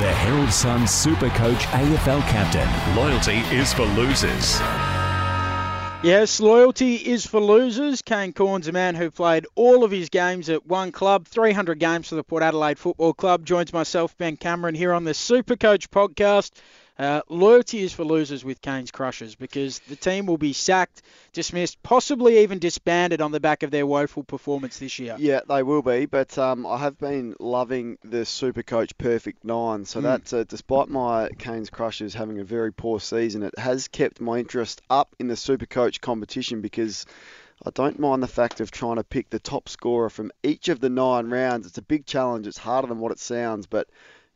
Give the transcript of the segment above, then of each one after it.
The Herald Sun Super Coach AFL captain. Loyalty is for losers. Yes, loyalty is for losers. Kane Cornes, a man who played all of his games at one club, 300 games for the Port Adelaide Football Club, joins myself, Ben Cameron, here on the Super Coach podcast. Uh, loyalty is for losers with Kane's Crushers because the team will be sacked, dismissed, possibly even disbanded on the back of their woeful performance this year. Yeah, they will be, but um, I have been loving the Super Coach Perfect Nine. So Mm. that, uh, despite my Kane's Crushers having a very poor season, it has kept my interest up in the Super Coach competition because I don't mind the fact of trying to pick the top scorer from each of the nine rounds. It's a big challenge. It's harder than what it sounds, but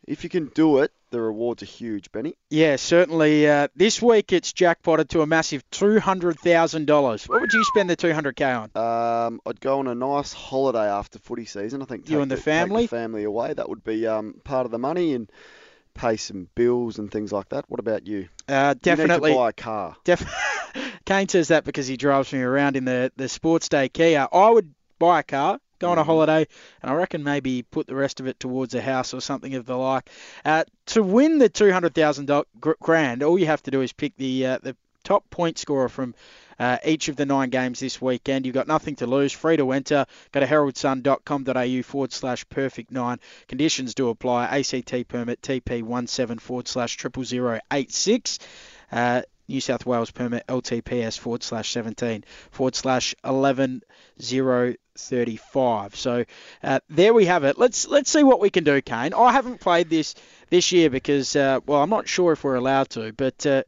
if you can do it, the rewards are huge, Benny. Yeah, certainly. Uh, this week it's jackpotted to a massive $200,000. What would you spend the 200k on? Um, I'd go on a nice holiday after footy season. I think You and the take family? family away. That would be um, part of the money and pay some bills and things like that. What about you? Uh, You definitely. to buy a car. Def- Kane says that because he drives me around in the, the sports day Kia. I would buy a car, go on a Mhm. holiday, and I reckon maybe put the rest of it towards a house or something of the like. Uh, to win the two hundred thousand grand, all you have to do is pick the uh, the top point scorer from uh, each of the nine games this weekend. You've got nothing to lose, free to enter. Go to heraldsun.com.au forward slash perfect nine. Conditions do apply. ACT permit TP17 forward slash triple zero eight six. Uh, New South Wales permit LTPS forward slash 17 forward slash 11035. So uh, there we have it. Let's let's see what we can do, Kane. I haven't played this this year because uh, well I'm not sure if we're allowed to, but uh,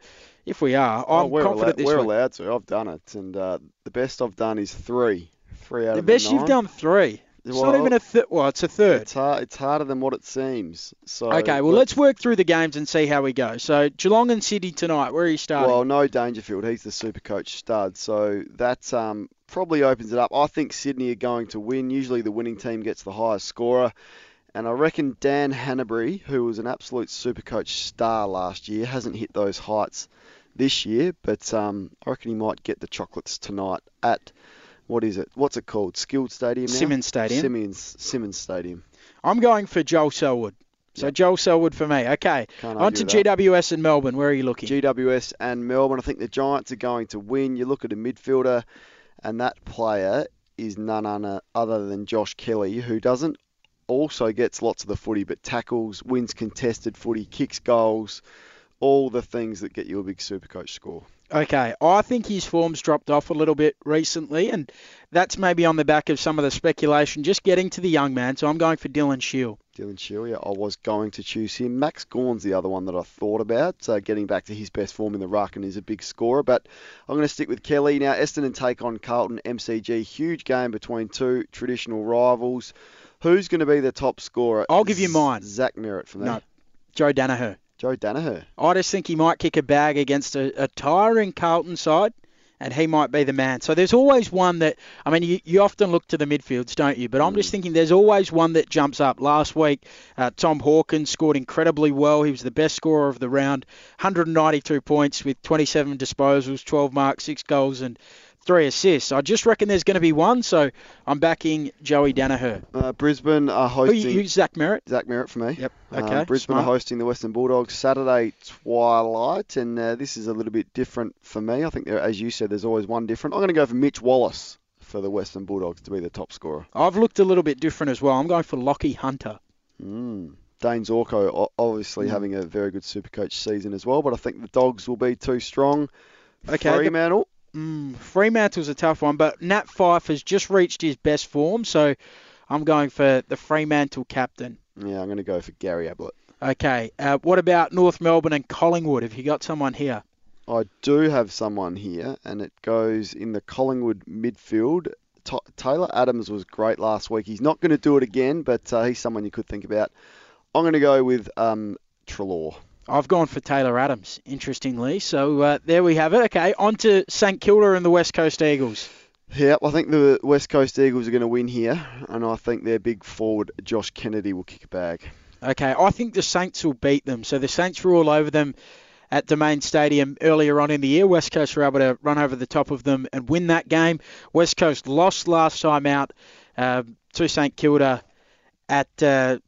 if we are, Oh, I'm we're confident this we're week. allowed to. I've done it, and uh, the best I've done is three. Three out The of best the nine. you've done three. It's not even a third. Well, it's a third. It's hard. It's harder than what it seems. So Okay, well let's work through the games and see how we go. So Geelong and Sydney tonight. Where are you starting? Well, no Dangerfield. He's the super coach stud. So that um, probably opens it up. I think Sydney are going to win. Usually the winning team gets the highest scorer. And I reckon Dan Hannebery, who was an absolute super coach star last year, hasn't hit those heights this year. But um, I reckon he might get the chocolates tonight at, what is it? What's it called? Skilled Stadium now? Simonds Stadium. Simonds, Simonds Stadium. I'm going for Joel Selwood. So Yep. Joel Selwood for me. Okay. On to. GWS and Melbourne. Where are you looking? GWS and Melbourne. I think the Giants are going to win. You look at a midfielder, and that player is none other- other than Josh Kelly, who doesn't also gets lots of the footy, but tackles, wins contested footy, kicks goals, all the things that get you a big Supercoach score. Okay, I think his form's dropped off a little bit recently, and that's maybe on the back of some of the speculation just getting to the young man. So I'm going for Dylan Shiel. Dylan Shiel, yeah, I was going to choose him. Max Gawn's the other one that I thought about, uh, getting back to his best form in the ruck and he's a big scorer. But I'm going to stick with Kelly. Now, Essendon take on Carlton MCG. Huge game between two traditional rivals. Who's going to be the top scorer? I'll give you mine. Zach Merrett from there. No. Joe Daniher. Joe Daniher. I just think he might kick a bag against a, a tiring Carlton side, and he might be the man. So there's always one that, I mean, you, you often look to the midfields, don't you? But I'm just thinking there's always one that jumps up. Last week, uh, Tom Hawkins scored incredibly well. He was the best scorer of the round, 192 points with 27 disposals, 12 marks, 6 goals, and 3 assists. I just reckon there's going to be one, so I'm backing Joey Daniher. Uh, Brisbane are Who hosting. you, you, Zach Merrett? Zach Merrett for me. Yep. Um, Okay. Brisbane smart. are hosting the Western Bulldogs Saturday twilight, and uh, this is a little bit different for me. I think, there, as you said, there's always one different. I'm going to go for Mitch Wallis for the Western Bulldogs to be the top scorer. I've looked a little bit different as well. I'm going for Lachie Hunter. Mm. Dayne Zorko obviously Mm. having a very good Supercoach season as well, but I think the Dogs will be too strong. Okay, Fremantle. Mm, Fremantle's a tough one, but Nat Fyfe has just reached his best form, so I'm going for the Fremantle captain. Yeah, I'm going to go for Gary Ablett. Okay, uh, what about North Melbourne and Collingwood? Have you got someone here? I do have someone here, and it goes in the Collingwood midfield. Ta Taylor Adams was great last week. He's not going to do it again, but uh, he's someone you could think about. I'm going to go with um, Treloar. I've gone for Taylor Adams, interestingly. So uh, there we have it. Okay, on to St Kilda and the West Coast Eagles. Yep, I think the West Coast Eagles are going to win here, and I think their big forward Josh Kennedy will kick a bag. Okay, I think the Saints will beat them. So the Saints were all over them at Domain Stadium earlier on in the year. West Coast were able to run over the top of them and win that game. West Coast lost last time out uh, to St Kilda at uh,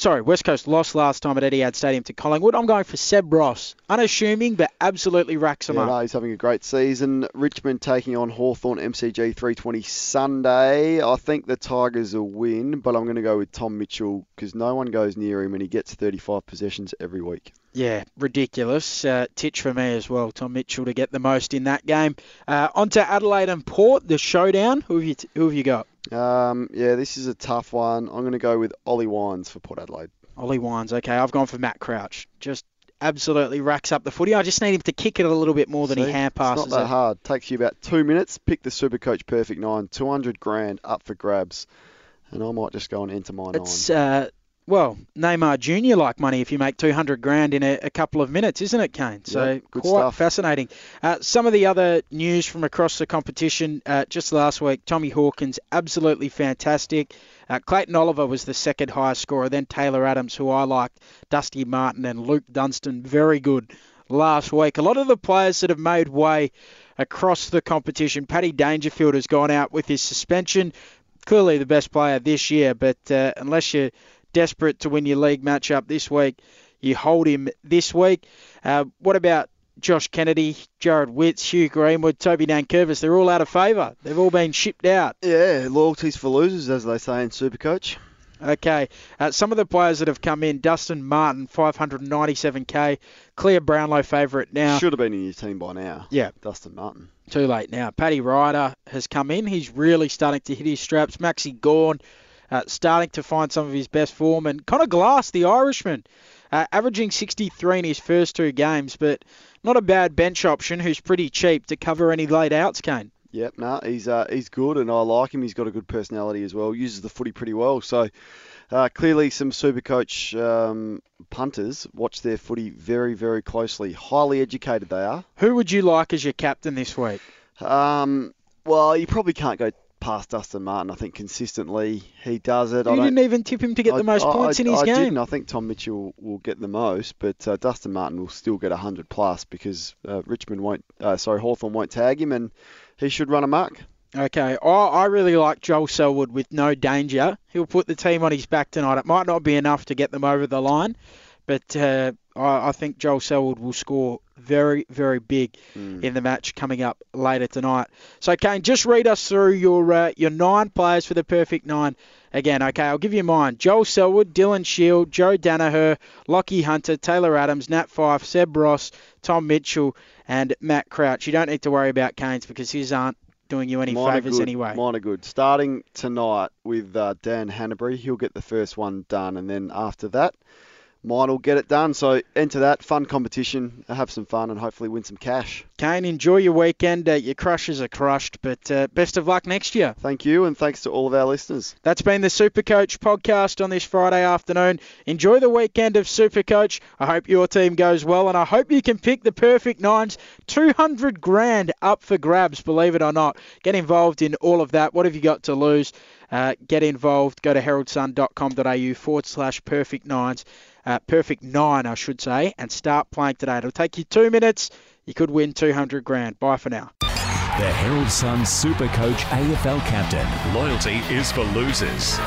sorry, West Coast lost last time at Etihad Stadium to Collingwood. I'm going for Seb Ross. Unassuming, but absolutely racks them Yeah, up. no, he's having a great season. Richmond taking on Hawthorn MCG 320 Sunday. I think the Tigers will win, but I'm going to go with Tom Mitchell because no one goes near him and he gets 35 possessions every week. Yeah, ridiculous. Uh, titch for me as well. Tom Mitchell to get the most in that game. Uh, on to Adelaide and Port, the showdown. Who have you, t- who have you got? Um, yeah, this is a tough one. I'm going to go with Ollie Wines for Port Adelaide. Ollie Wines. Okay, I've gone for Matt Crouch. Just absolutely racks up the footy. I just need him to kick it a little bit more than he See? hand It's not passes that it. hard. Takes you about two minutes. Pick the Super Coach Perfect Nine. 200 grand up for grabs. And I might just go and enter my It's uh, well, Neymar Junior like money if you make 200 grand in a, a couple of minutes, isn't it, Kane? So Yeah, quite stuff. fascinating. Uh, some of the other news from across the competition uh, just last week: Tommy Hawkins, absolutely fantastic. Uh, Clayton Oliver was the second highest scorer. Then Taylor Adams, who I liked, Dusty Martin and Luke Dunstan, very good last week. A lot of the players that have made way across the competition. Paddy Dangerfield has gone out with his suspension. Clearly the best player this year, but uh, unless you're desperate to win your league matchup this week, you hold him this week. Uh, what about Josh Kennedy, Jarrod Witts, Hugh Greenwood, Toby Nankervis? They're all out of favour. They've all been shipped out. Yeah, loyalties for losers, as they say in Supercoach. Okay, uh, some of the players that have come in: Dustin Martin, 597k. Clear Brownlow favourite now. Should have been in your team by now. Yeah. Dustin Martin. Too late now. Paddy Ryder has come in. He's really starting to hit his straps. Maxi Gawn uh, starting to find some of his best form. And Conor Glass, the Irishman, uh, averaging 63 in his first two games, but not a bad bench option who's pretty cheap to cover any late outs, Kane. Yep, no, he's uh, he's good, and I like him. He's got a good personality as well. Uses the footy pretty well. So uh, clearly, some Supercoach um, punters watch their footy very, very closely. Highly educated they are. Who would you like as your captain this week? Um, well, you probably can't go past Dustin Martin. I think consistently he does it. I You don't, didn't even tip him to get I- the most I- points I, in his I game. didn't. I think Tom Mitchell will get the most, but uh, Dustin Martin will still get 100 plus because uh, Richmond won't. Uh, sorry, Hawthorn won't tag him, and he should run amok. Okay, I, I really like Joel Selwood with no danger. He'll put the team on his back tonight. It might not be enough to get them over the line, but uh, I, I think Joel Selwood will score very, very big Mm. in the match coming up later tonight. So, Kane, just read us through your uh, your nine players for the perfect nine. Again, okay, I'll give you mine. Joel Selwood, Dylan Shiel, Joe Daniher, Lachie Hunter, Taylor Adams, Nat Fyfe, Seb Ross, Tom Mitchell, and Matt Crouch. You don't need to worry about Kane's because his aren't doing you any Mine favours good. anyway. Mine are good. Starting tonight with uh, Dan Hannebery, he'll get the first one done, and then after that, mine will get it done. So enter that fun competition, have some fun, and hopefully win some cash. Kane, enjoy your weekend. Uh, your crushes are crushed, but uh, best of luck next year. Thank you, and thanks to all of our listeners. That's been the Supercoach podcast on this Friday afternoon. Enjoy the weekend of Supercoach. I hope your team goes well, and I hope you can pick the perfect nines. 200 grand up for grabs, believe it or not. Get involved in all of that. What have you got to lose? Uh, get involved. Go to heraldsun.com.au forward slash perfect nines. Uh, perfect nine, I should say, and start playing today. It'll take you two minutes. You could win 200 grand. Bye for now. The Herald Sun Super Coach AFL captain. Loyalty is for losers.